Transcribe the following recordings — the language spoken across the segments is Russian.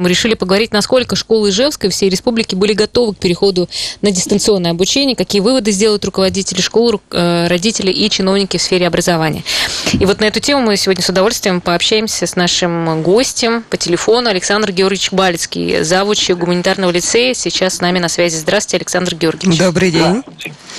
Мы решили поговорить, насколько школы Ижевска и всей республики были готовы к переходу на дистанционное обучение, какие выводы сделают руководители школ, э, родители и чиновники в сфере образования. И вот на эту тему мы сегодня с удовольствием пообщаемся с нашим гостем по телефону Александр Георгиевич Балицкий, завуч гуманитарного лицея, сейчас с нами на связи. Здравствуйте, Александр Георгиевич. Добрый день.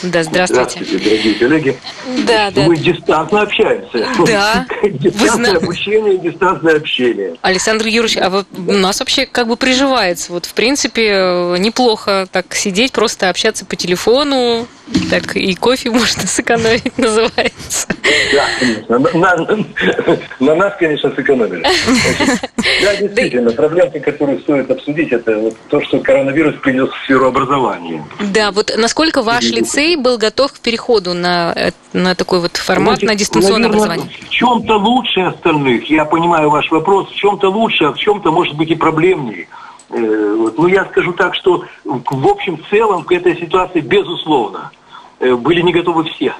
Да, здравствуйте. Здравствуйте, дорогие коллеги. Да, да. Мы дистанционно общаемся. Да. Дистанционное Вы зна- обучение, дистанционное общение. Александр Юрьевич, а вот у нас вообще как бы приживается. Вот, в принципе, э, неплохо так сидеть, просто общаться по телефону, так и кофе можно сэкономить, называется. Да, конечно. На, на- на нас, конечно, сэкономили. Значит, Да, действительно, проблемки, которые стоит обсудить, это вот то, что коронавирус принес в сферу образования. Да, вот насколько ваш лицей был готов к переходу на, э, на такой вот формат, Знаете, на дистанционное наверное, образование? В чем-то лучше остальных, я понимаю ваш вопрос, в чем-то лучше, а в чем-то может быть и проблемнее. Э. Ну, я скажу так, что в общем целом к этой ситуации, безусловно, э, были не готовы все.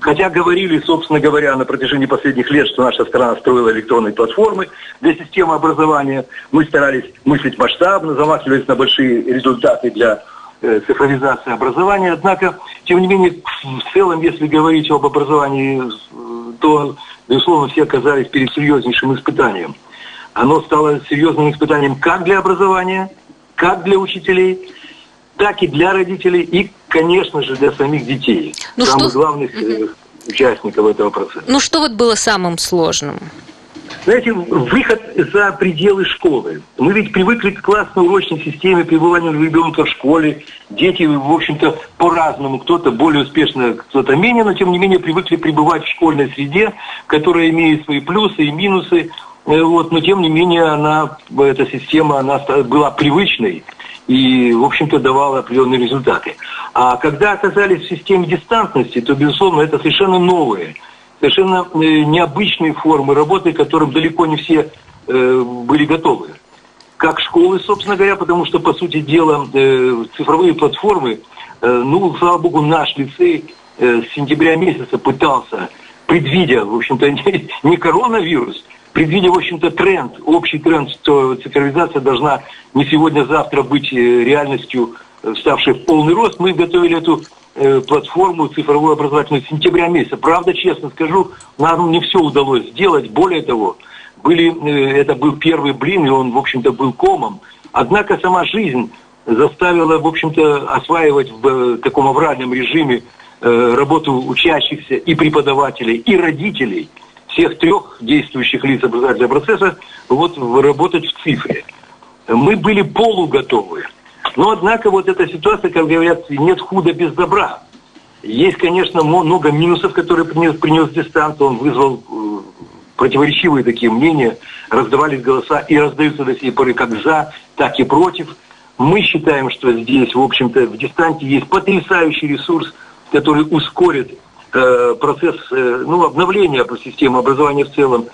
Хотя говорили, собственно говоря, на протяжении последних лет, что наша страна строила электронные платформы для системы образования. Мы старались мыслить масштабно, замахивались на большие результаты для э, цифровизации образования. Однако, тем не менее, в целом, если говорить об образовании, э, то, безусловно, все оказались перед серьезнейшим испытанием. Оно стало серьезным испытанием как для образования, как для учителей, так и для родителей и, конечно же, для самих детей, Ну самых что- главных э, участников этого процесса. Ну, что вот было самым сложным? Знаете, выход за пределы школы. Мы ведь привыкли к классной урочной системе пребывания ребенка в школе. Дети, в общем-то, по-разному. Кто-то более успешно, кто-то менее, но тем не менее привыкли пребывать в школьной среде, которая имеет свои плюсы и минусы. Э, Вот, но тем не менее, она, эта система она была привычной и, в общем-то, давала определенные результаты. А когда оказались в системе дистантности, то, безусловно, это совершенно новое совершенно э, необычные формы работы, к которым далеко не все э, были готовы. Как школы, собственно говоря, потому что, по сути дела, э, цифровые платформы, ну, слава богу, наш лицей с сентября месяца пытался, предвидя, в общем-то, не, не коронавирус, предвидя, в общем-то, тренд, общий тренд, что цифровизация должна не сегодня-завтра быть э, реальностью, э, ставшей в полный рост, мы готовили эту э, платформу цифровую образовательную с сентября месяца. Правда, честно скажу, нам не все удалось сделать. Более того, были, это был первый блин, и он, в общем-то, был комом. Однако сама жизнь заставила, в общем-то, осваивать в таком авральном режиме работу учащихся и преподавателей, и родителей, всех трех действующих лиц образовательного процесса, вот работать в цифре. Мы были полуготовы. Но, однако, вот эта ситуация, как говорят, нет худа без добра. Есть, конечно, много минусов, которые принес, принес дистант. Он вызвал э, противоречивые такие мнения, раздавались голоса и раздаются до сей поры как за, так и против. Мы считаем, что здесь, в общем-то, в дистанте есть потрясающий ресурс, который ускорит э, процесс э, ну, обновления системы образования в целом,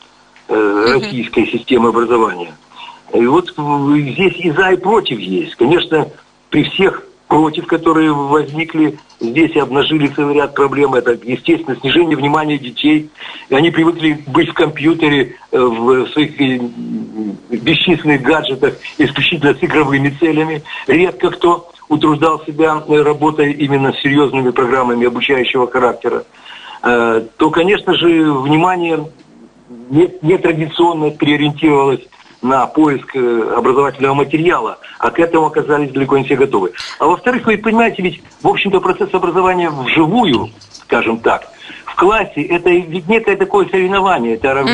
э, российской системы образования. И вот э, здесь и за, и против есть. Конечно, при всех против, которые возникли здесь и обнажили целый ряд проблем, это, естественно, снижение внимания детей. И они привыкли быть в компьютере, э, в своих э, бесчисленных гаджетах исключительно с игровыми целями. Редко кто утруждал себя э, работой именно с серьезными программами обучающего характера. Э, То, конечно же, внимание не- нетрадиционно переориентировалось на поиск э, образовательного материала, а к этому оказались далеко не все готовы. А во-вторых, вы понимаете, ведь, в общем-то, процесс образования вживую, скажем так, в классе, это ведь некое такое соревнование. Это рав-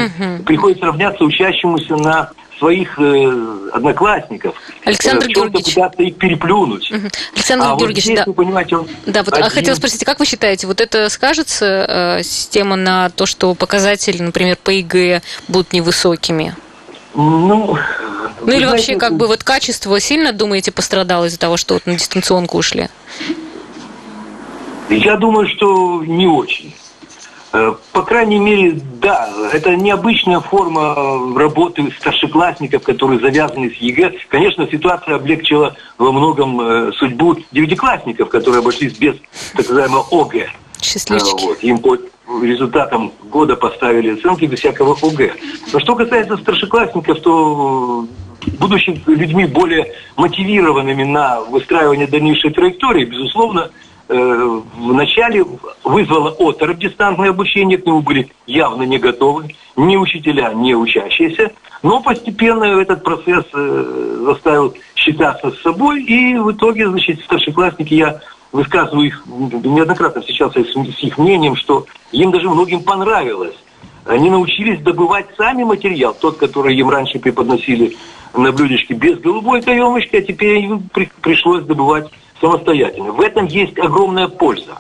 приходится равняться учащемуся на своих э, одноклассников. Александр Э, Георгиевич. пытаться их переплюнуть. Александр а вот Георгиевич, здесь, да. вы понимаете, он Да, вот а один. хотела спросить, как вы считаете, вот это скажется э, система на то, что показатели, например, по ЕГЭ будут невысокими? Ну, Ну или вообще, как бы, вот качество сильно, думаете, пострадало из-за того, что вот на дистанционку ушли? Я думаю, что не очень. Э, По крайней мере, да, это необычная форма э, работы старшеклассников, которые завязаны с ЕГЭ. Конечно, ситуация облегчила во многом э, судьбу девятиклассников, которые обошлись без так называемого ОГЭ. Счастливчики. Вот. Им по результатам года поставили оценки без всякого ОГЭ. Но что касается старшеклассников, то будучи людьми более мотивированными на выстраивание дальнейшей траектории, безусловно, э, вначале вызвало оторопь дистантное обучение, к нему были явно не готовы ни учителя, ни учащиеся, но постепенно этот процесс э, заставил считаться с собой, и в итоге, значит, старшеклассники, я высказываю их, неоднократно встречался с, с их мнением, что им даже многим понравилось. Они научились добывать сами материал, тот, который им раньше преподносили на блюдечке без голубой каемочки, а теперь им при, пришлось добывать самостоятельно. В этом есть огромная польза.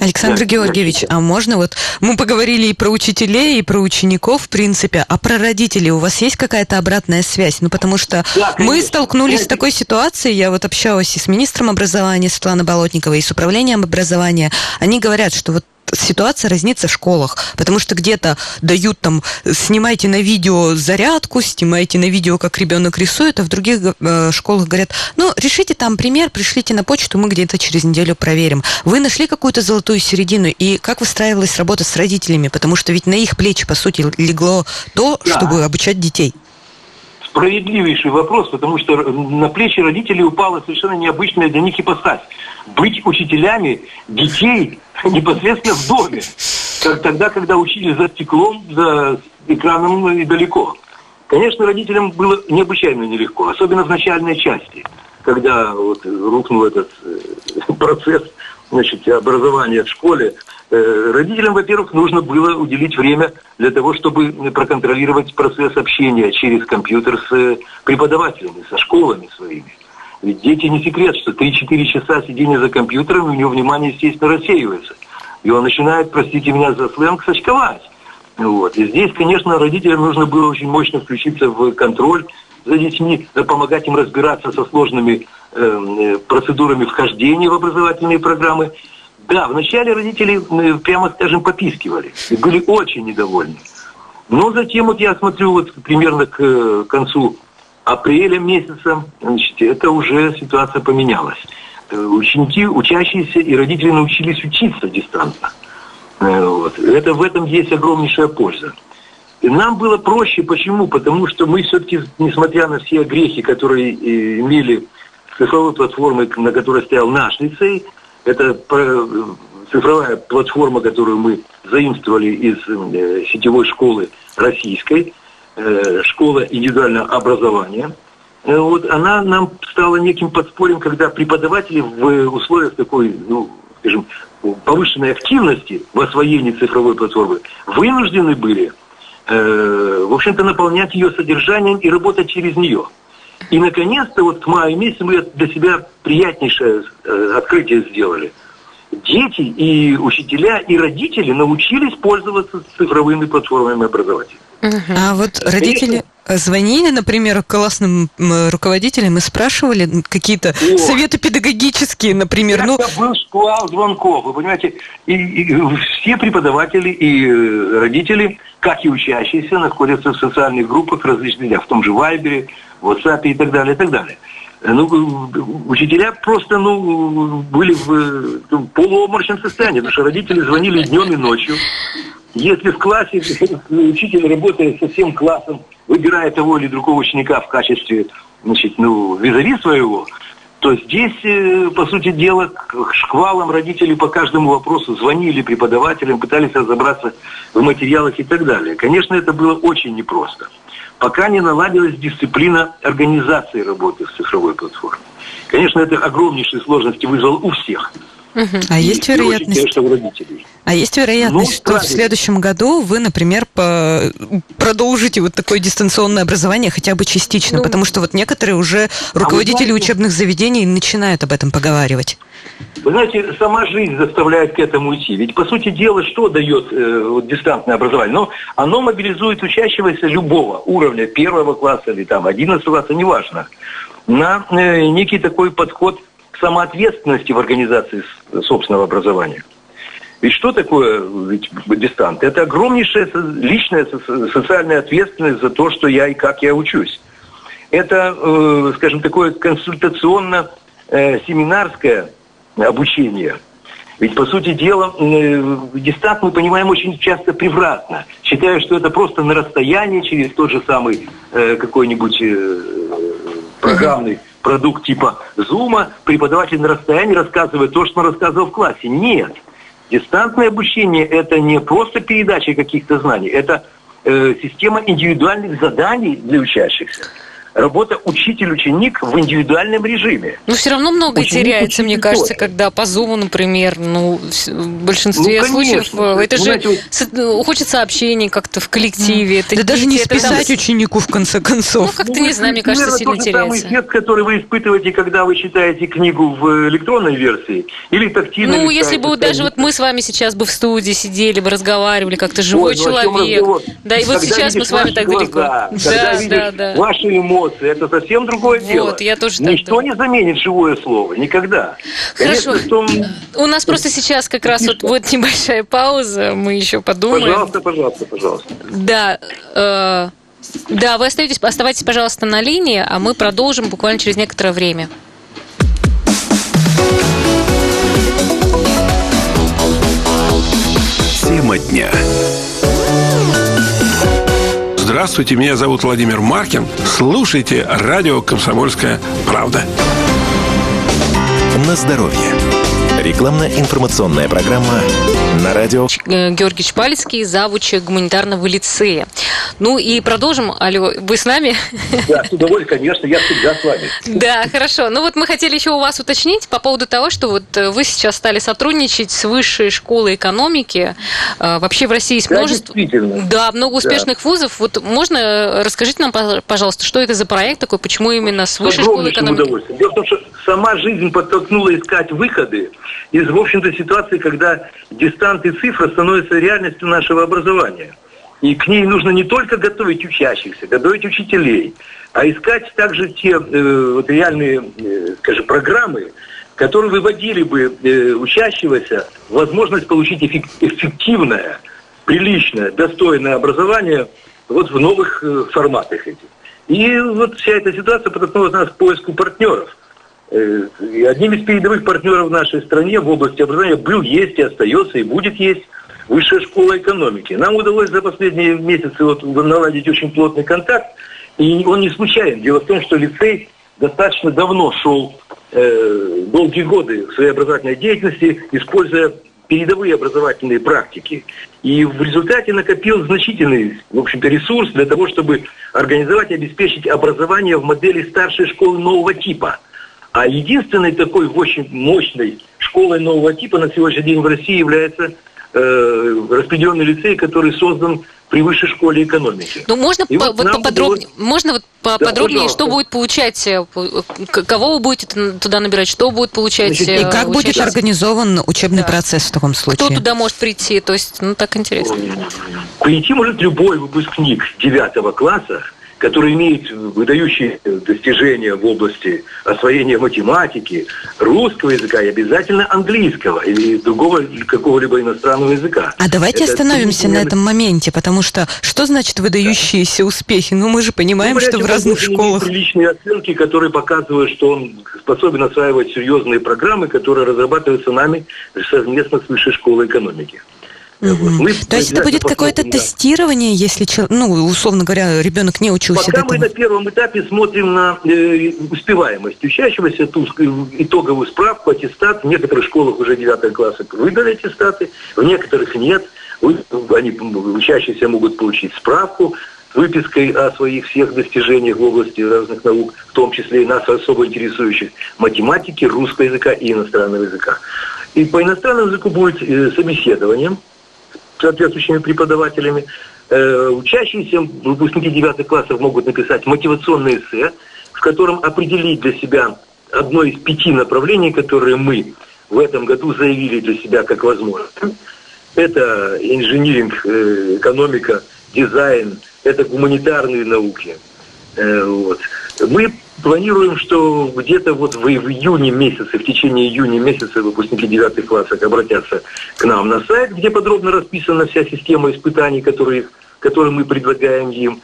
Александр да, Георгиевич, а можно вот мы поговорили и про учителей, и про учеников, в принципе, а про родителей у вас есть какая-то обратная связь? Ну, потому что да, мы столкнулись с такой ситуацией, я вот общалась и с министром образования Светланой Болотниковой, и с управлением образования. Они говорят, что вот ситуация разнится в школах, потому что где-то дают там, снимайте на видео зарядку, снимайте на видео, как ребенок рисует, а в других э, школах говорят, ну, решите там пример, пришлите на почту, мы где-то через неделю проверим. Вы нашли какую-то золотую середину, и как выстраивалась работа с родителями, потому что ведь на их плечи, по сути, легло то, да. чтобы обучать детей справедливейший вопрос, потому что на плечи родителей упала совершенно необычная для них ипостась. Быть учителями детей непосредственно в доме, как тогда, когда учили за стеклом, за экраном и далеко. Конечно, родителям было необычайно нелегко, особенно в начальной части, когда вот рухнул этот э, процесс значит, образования в школе, родителям, во-первых, нужно было уделить время для того, чтобы проконтролировать процесс общения через компьютер с э, преподавателями, со школами своими. Ведь дети не секрет, что 3-4 часа сидения за компьютером, у него внимание, естественно, рассеивается. И он начинает, простите меня за сленг, сочковать. Вот. И здесь, конечно, родителям нужно было очень мощно включиться в контроль за детьми, помогать им разбираться со сложными эм, э, процедурами вхождения в образовательные программы – да, вначале родители, прямо скажем, попискивали и были очень недовольны. Но затем вот я смотрю вот примерно к э, концу апреля месяца, значит, это уже ситуация поменялась. Э, ученики, учащиеся и родители научились учиться дистанционно. Э, вот. Это, в этом есть огромнейшая польза. И нам было проще. Почему? Потому что мы все-таки, несмотря на все грехи, которые имели цифровой платформы, на которой стоял наш лицей, это цифровая платформа, которую мы заимствовали из э, сетевой школы российской, э, школа индивидуального образования. Э, вот она нам стала неким подспорьем, когда преподаватели в условиях такой, ну, скажем, повышенной активности в освоении цифровой платформы вынуждены были, в общем-то, наполнять ее содержанием и работать через нее. И, наконец-то, вот к маю месяцу мы для себя приятнейшее э, открытие сделали. Дети и учителя, и родители научились пользоваться цифровыми платформами образования. А вот родители звонили, например, классным руководителям и спрашивали какие-то О, советы педагогические, например. Это ну... был шквал звонков, вы понимаете, и, и все преподаватели и э, родители, как и учащиеся, находятся в социальных группах различных, в том же Вайбере, WhatsApp и так далее, и так далее. Ну, учителя просто, ну, были в ну, полуобморочном состоянии, потому что родители звонили днем и ночью. Если в классе учитель работает со всем классом, выбирая того или другого ученика в качестве, значит, ну, визави своего, то здесь, э, по сути дела, к шквалам родители по каждому вопросу звонили преподавателям, пытались разобраться в материалах и так далее. Конечно, это было очень непросто пока не наладилась дисциплина организации работы с цифровой платформой. Конечно, это огромнейшие сложности вызвало у всех. Угу. А есть вероятность, а есть вероятность, ну, что правильно. в следующем году вы, например, по... продолжите вот такое дистанционное образование хотя бы частично, ну, потому что вот некоторые уже а руководители а учебных заведений начинают об этом поговаривать. Вы знаете, сама жизнь заставляет к этому идти. Ведь, по сути дела, что дает э, вот, дистантное образование? Ну, оно мобилизует учащегося любого уровня, первого класса или там одиннадцатого класса, неважно, на э, некий такой подход к самоответственности в организации собственного образования. Ведь что такое ведь, дистант? Это огромнейшая личная социальная ответственность за то, что я и как я учусь. Это, э, скажем, такое консультационно-семинарское э, обучения. Ведь, по сути дела, э, дистант мы понимаем очень часто превратно, считая, что это просто на расстоянии через тот же самый э, какой-нибудь э, программный продукт типа Зума, преподаватель на расстоянии рассказывает то, что он рассказывал в классе. Нет. Дистанционное обучение – это не просто передача каких-то знаний, это э, система индивидуальных заданий для учащихся работа учитель-ученик в индивидуальном режиме. Ну, все равно многое ученик, теряется, мне кажется, когда по Zoom, например, ну, в большинстве ну, случаев это же знаете, ну, хочется общения как-то в коллективе. Это да дети, даже не списать там... ученику, в конце концов. Ну, как-то, ну, не знаю, мне кажется, сильно теряется. самый эффект, который вы испытываете, когда вы читаете книгу в электронной версии или тактильно Ну, если бы даже вот мы с вами сейчас бы в студии сидели бы, разговаривали, как-то живой Ой, ну, человек. Да, и вот сейчас мы с вами так далеко. Да, да, да. Ваши эмоции, эмоции, это совсем другое вот, дело. Я тоже Ничто не заменит живое слово, никогда. Хорошо. Конечно, что... У нас просто сейчас как раз вот, вот небольшая пауза, мы еще подумаем. Пожалуйста, пожалуйста, пожалуйста. Да, э, да, вы остаетесь, оставайтесь, пожалуйста, на линии, а мы продолжим буквально через некоторое время. Тема дня. Здравствуйте, меня зовут Владимир Маркин. Слушайте радио «Комсомольская правда». На здоровье. Рекламно-информационная программа на радио. Э, Георгий Шпальский, завуч гуманитарного лицея. Ну и продолжим. Алло, вы с нами? Да, с удовольствием, конечно, я всегда с вами. Да, хорошо. Ну вот мы хотели еще у вас уточнить по поводу того, что вот э, вы сейчас стали сотрудничать с высшей школой экономики. Э, вообще в России есть да, множество... Да, много успешных да. вузов. Вот можно, расскажите нам, пожалуйста, что это за проект такой, почему именно с высшей школой экономики? удовольствием. Дело в том, что сама жизнь подтолкнула искать выходы из, в общем-то, ситуации, когда дистант и цифра становятся реальностью нашего образования. И к ней нужно не только готовить учащихся, готовить учителей, а искать также те э, вот реальные, э, скажем, программы, которые выводили бы э, учащегося возможность получить эффективное, приличное, достойное образование вот в новых э, форматах этих. И вот вся эта ситуация подтолкнула нас к поиску партнеров – и одним из передовых партнеров в нашей стране в области образования был, есть и остается, и будет есть Высшая школа экономики. Нам удалось за последние месяцы вот наладить очень плотный контакт, и он не случайен. Дело в том, что лицей достаточно давно шел э, долгие годы своей образовательной деятельности, используя передовые образовательные практики. И в результате накопил значительный, в общем-то, ресурс для того, чтобы организовать и обеспечить образование в модели старшей школы нового типа – а единственной такой очень мощной школой нового типа на сегодняшний день в России является э, распределенный лицей, который создан при высшей школе экономики. Ну, можно по, вот вот поподробнее, удалось... можно вот поподробнее, да, что будет получать, э, кого вы будете туда набирать, что будет получать Значит, И э, как будет организован учебный да. процесс в таком случае? Кто туда может прийти, то есть, ну, так интересно. Прийти может любой выпускник девятого класса, который имеет выдающие достижения в области освоения математики, русского языка и обязательно английского или другого какого-либо иностранного языка. А давайте Это остановимся на этом моменте, потому что что значит выдающиеся да. успехи? Ну, мы же понимаем, ну, что в разных школах... Приличные оценки, которые показывают, что он способен осваивать серьезные программы, которые разрабатываются нами совместно с Высшей школой экономики. Угу. Мы То есть это будет какое-то тестирование, если, ну, условно говоря, ребенок не учился Пока мы на первом этапе смотрим на э, успеваемость учащегося, ту итоговую справку, аттестат. В некоторых школах уже 9 класса выдали аттестаты, в некоторых нет. Они, учащиеся могут получить справку выпиской о своих всех достижениях в области разных наук, в том числе и нас особо интересующих математики, русского языка и иностранного языка. И по иностранному языку будет э, собеседование – соответствующими преподавателями. Э, учащиеся выпускники девятых классов могут написать мотивационное эссе, в котором определить для себя одно из пяти направлений, которые мы в этом году заявили для себя как возможно. Это инжиниринг, э, экономика, дизайн, это гуманитарные науки. Э, вот. Мы планируем, что где-то вот в, июне месяце, в течение июня месяца выпускники девятых классов обратятся к нам на сайт, где подробно расписана вся система испытаний, которые, которые мы предлагаем им.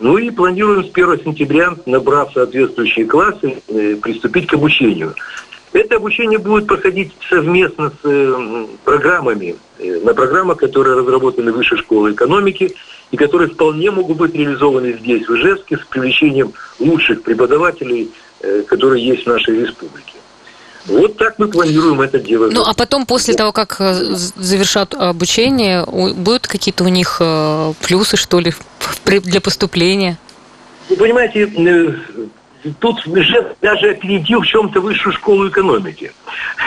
Ну и планируем с 1 сентября, набрав соответствующие классы, э, приступить к обучению. Это обучение будет проходить совместно с э, программами, э, на программах, которые разработаны Высшей школе экономики и которые вполне могут быть реализованы здесь, в Ижевске, с привлечением лучших преподавателей, э, которые есть в нашей республике. Вот так мы планируем это делать. Ну, а потом, после того, как завершат обучение, будут какие-то у них плюсы, что ли, для поступления? Вы понимаете, тут же даже опередил в чем-то высшую школу экономики.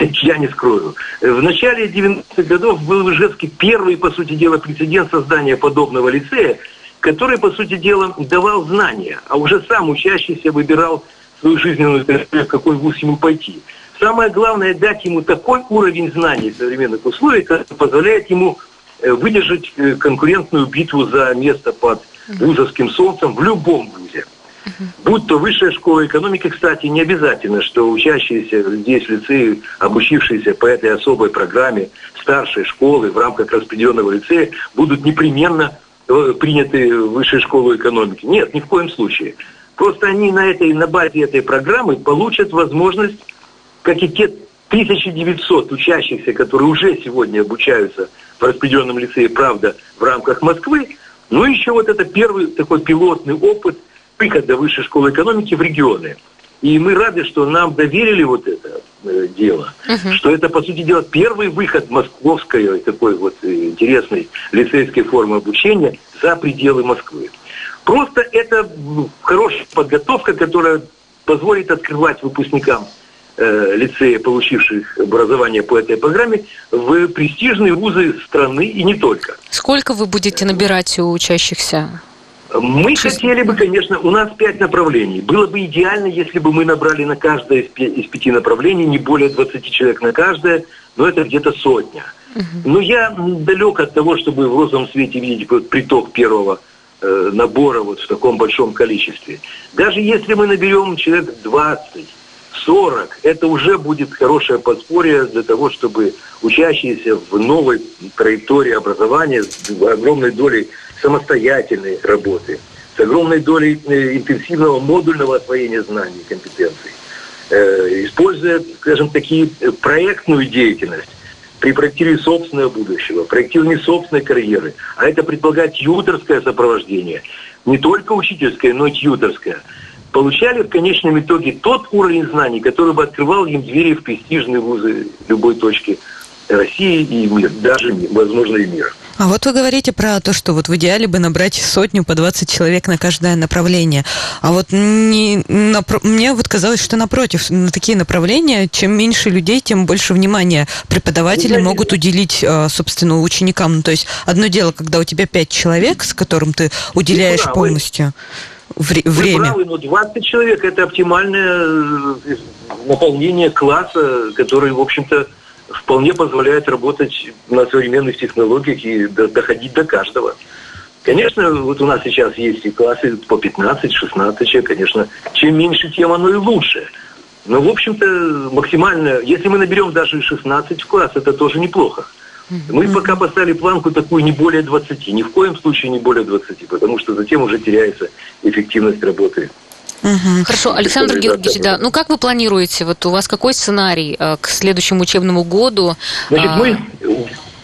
Я не скрою. В начале 90-х годов был в Ижевске первый, по сути дела, прецедент создания подобного лицея, который, по сути дела, давал знания, а уже сам учащийся выбирал свою жизненную в какой вуз ему пойти. Самое главное дать ему такой уровень знаний современных условиях, который позволяет ему э, выдержать э, конкурентную битву за место под вузовским солнцем в любом вузе. Будь то высшая школа экономики, кстати, не обязательно, что учащиеся здесь в лицее, обучившиеся по этой особой программе старшей школы в рамках распределенного лицея, будут непременно э, приняты в высшую школу экономики. Нет, ни в коем случае. Просто они на, этой, на базе этой программы получат возможность, как и те 1900 учащихся, которые уже сегодня обучаются в распределенном лицее «Правда» в рамках Москвы, ну еще вот это первый такой пилотный опыт – выхода высшей школы экономики в регионы. И мы рады, что нам доверили вот это э, дело, uh-huh. что это, по сути дела, первый выход московской такой вот э, интересной лицейской формы обучения за пределы Москвы. Просто это ну, хорошая подготовка, которая позволит открывать выпускникам э, лицея, получивших образование по этой программе, в престижные вузы страны и не только. Сколько вы будете набирать у учащихся? Мы хотели бы, конечно, у нас пять направлений. Было бы идеально, если бы мы набрали на каждое из пяти направлений не более 20 человек на каждое, но это где-то сотня. Но я далек от того, чтобы в розовом свете видеть вот приток первого э, набора вот в таком большом количестве. Даже если мы наберем человек 20, 40, это уже будет хорошее подспорье для того, чтобы учащиеся в новой траектории образования с огромной долей самостоятельной работы, с огромной долей э, интенсивного модульного освоения знаний и компетенций, э, используя, скажем, такие э, проектную деятельность при проектировании собственного будущего, проектировании собственной карьеры. А это предполагает тьюторское сопровождение. Не только учительское, но и тьюторское. Получали в конечном итоге тот уровень знаний, который бы открывал им двери в престижные вузы любой точки России и мир, даже, возможно, и мира. А вот вы говорите про то, что вот в идеале бы набрать сотню по 20 человек на каждое направление. А вот не, напро... мне вот казалось, что напротив, на такие направления, чем меньше людей, тем больше внимания преподаватели ну, могут уделить, а, собственно, ученикам. Ну, то есть одно дело, когда у тебя 5 человек, с которым ты уделяешь ну, полностью вре- время. Правы, но 20 человек – это оптимальное э, наполнение класса, который, в общем-то, вполне позволяет работать на современных технологиях и доходить до каждого. Конечно, вот у нас сейчас есть и классы по 15-16 человек, конечно, чем меньше, тем оно и лучше. Но, в общем-то, максимально, если мы наберем даже 16 в класс, это тоже неплохо. Мы пока поставили планку такую не более 20, ни в коем случае не более 20, потому что затем уже теряется эффективность работы Угу. Хорошо, Александр Георгиевич, да. Ну как вы планируете? Вот у вас какой сценарий э, к следующему учебному году? Значит, а, мы...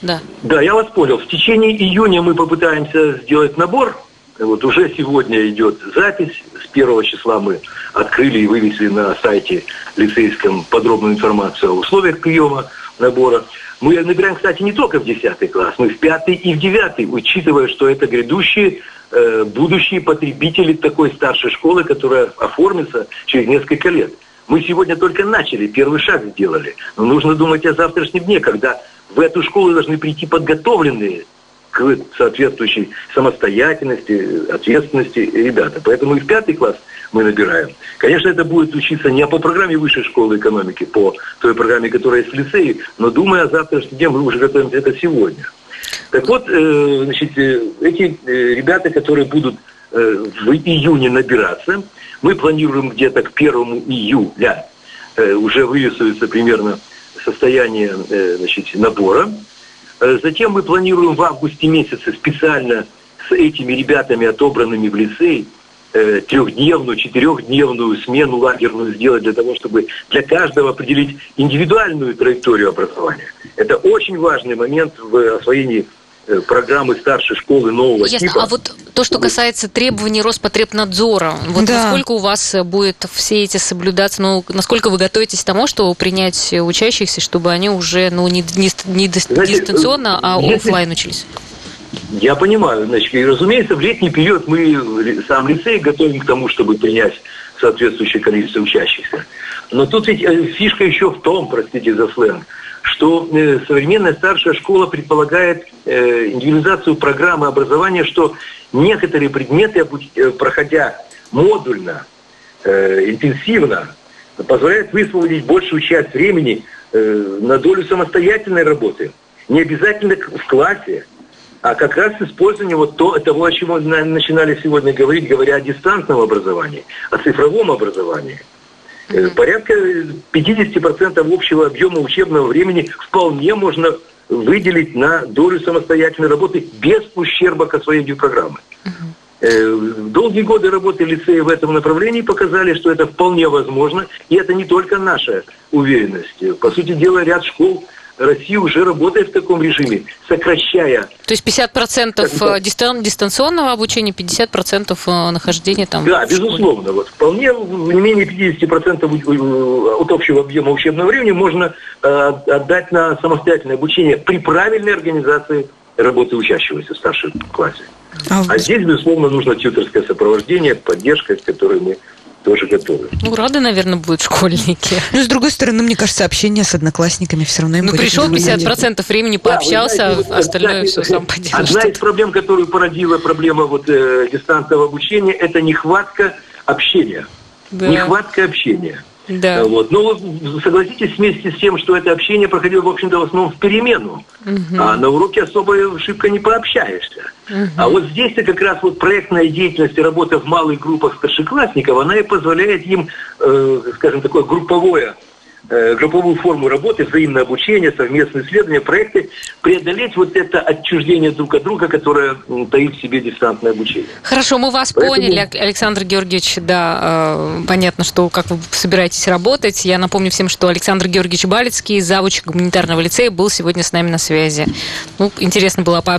Да. Да, я вас понял. В течение июня мы попытаемся сделать набор. Вот уже сегодня идет запись. С первого числа мы открыли и вывесили на сайте лицейском подробную информацию о условиях приема набора. Мы набираем, кстати, не только в 10 класс, мы в 5 и в 9, учитывая, что это грядущие Э, будущие потребители такой старшей школы, которая оформится через несколько лет. Мы сегодня только начали, первый шаг сделали. Но нужно думать о завтрашнем дне, когда в эту школу должны прийти подготовленные к соответствующей самостоятельности, ответственности ребята. Поэтому и в пятый класс мы набираем. Конечно, это будет учиться не по программе высшей школы экономики, по той программе, которая есть в лицее, но думая о завтрашнем дне, мы уже готовимся это сегодня. Так вот, э, значит, э, эти э, ребята, которые будут в июне набираться, мы планируем где-то к первому июля уже вырисуется примерно состояние значит, набора. Затем мы планируем в августе месяце специально с этими ребятами, отобранными в лицей, э, трехдневную, четырехдневную смену лагерную сделать для того, чтобы для каждого определить индивидуальную траекторию образования. Это очень важный момент в освоении Э, программы старшей школы нового Ясно. типа. А вот то, что касается требований Роспотребнадзора, вот Да. насколько у вас будет все эти соблюдаться, ну, насколько вы готовитесь к тому, что принять учащихся, чтобы они уже, ну, не, не, не Знаете, дистанционно, а оффлайн учились? Я понимаю, значит, и, разумеется, в летний период мы сам лицей готовим к тому, чтобы принять соответствующее количество учащихся. Но тут ведь э, фишка еще в том, простите за сленг, что э, современная старшая школа предполагает э, индивидуализацию программы образования, что некоторые предметы, э, проходя модульно, э, интенсивно, позволяют высвободить большую часть времени э, на долю самостоятельной работы. Не обязательно в классе, а как раз использование вот то, того, о чем мы на- начинали сегодня говорить, говоря о дистанционном образовании, о цифровом образовании. Э, Порядка 50% общего объема учебного времени вполне можно выделить на долю самостоятельной работы без ущерба к освоению программы. Э, Долгие годы работы лицея в этом направлении показали, что это вполне возможно, и это не только наша уверенность. По сути дела, ряд школ России уже работает в таком режиме, сокращая То есть 50% Как бы- дистан- дистанционного обучения, 50% э, нахождения там Да, безусловно. Вот вполне не менее 50% у- у- от общего объема учебного времени можно э, отдать на самостоятельное обучение при правильной организации работы учащегося в старшем классе. А А здесь, безусловно, нужно тьюторское сопровождение, поддержка, к которой мы тоже готовы. Ну, рады, наверное, будут школьники. Ну, с другой стороны, мне кажется, общение с одноклассниками все равно им Ну, пришел интересно. 50% времени, Да, пообщался, знаете, остальное все сам поделал. Одна из проблем, которую породила проблема вот, э, дистанционного обучения, это нехватка общения. Да. Нехватка общения. Да. Э, Вот. Но вот согласитесь вместе с тем, что это общение проходило, в общем-то, в основном в перемену. А на уроке особо шибко не пообщаешься. А вот здесь-то как раз вот проектная деятельность и работа в малых группах старшеклассников, она и позволяет им, э, скажем, такое групповое групповую форму работы, взаимное обучение, совместные исследования, проекты, преодолеть вот это отчуждение друг от друга, которое таит в себе дистантное обучение. Хорошо, мы вас Поэтому- поняли, Александр Георгиевич, да, э, понятно, что как вы собираетесь работать. Я напомню всем, что Александр Георгиевич Балицкий, завуч гуманитарного лицея, был сегодня с нами на связи. Ну, интересно было пообщаться.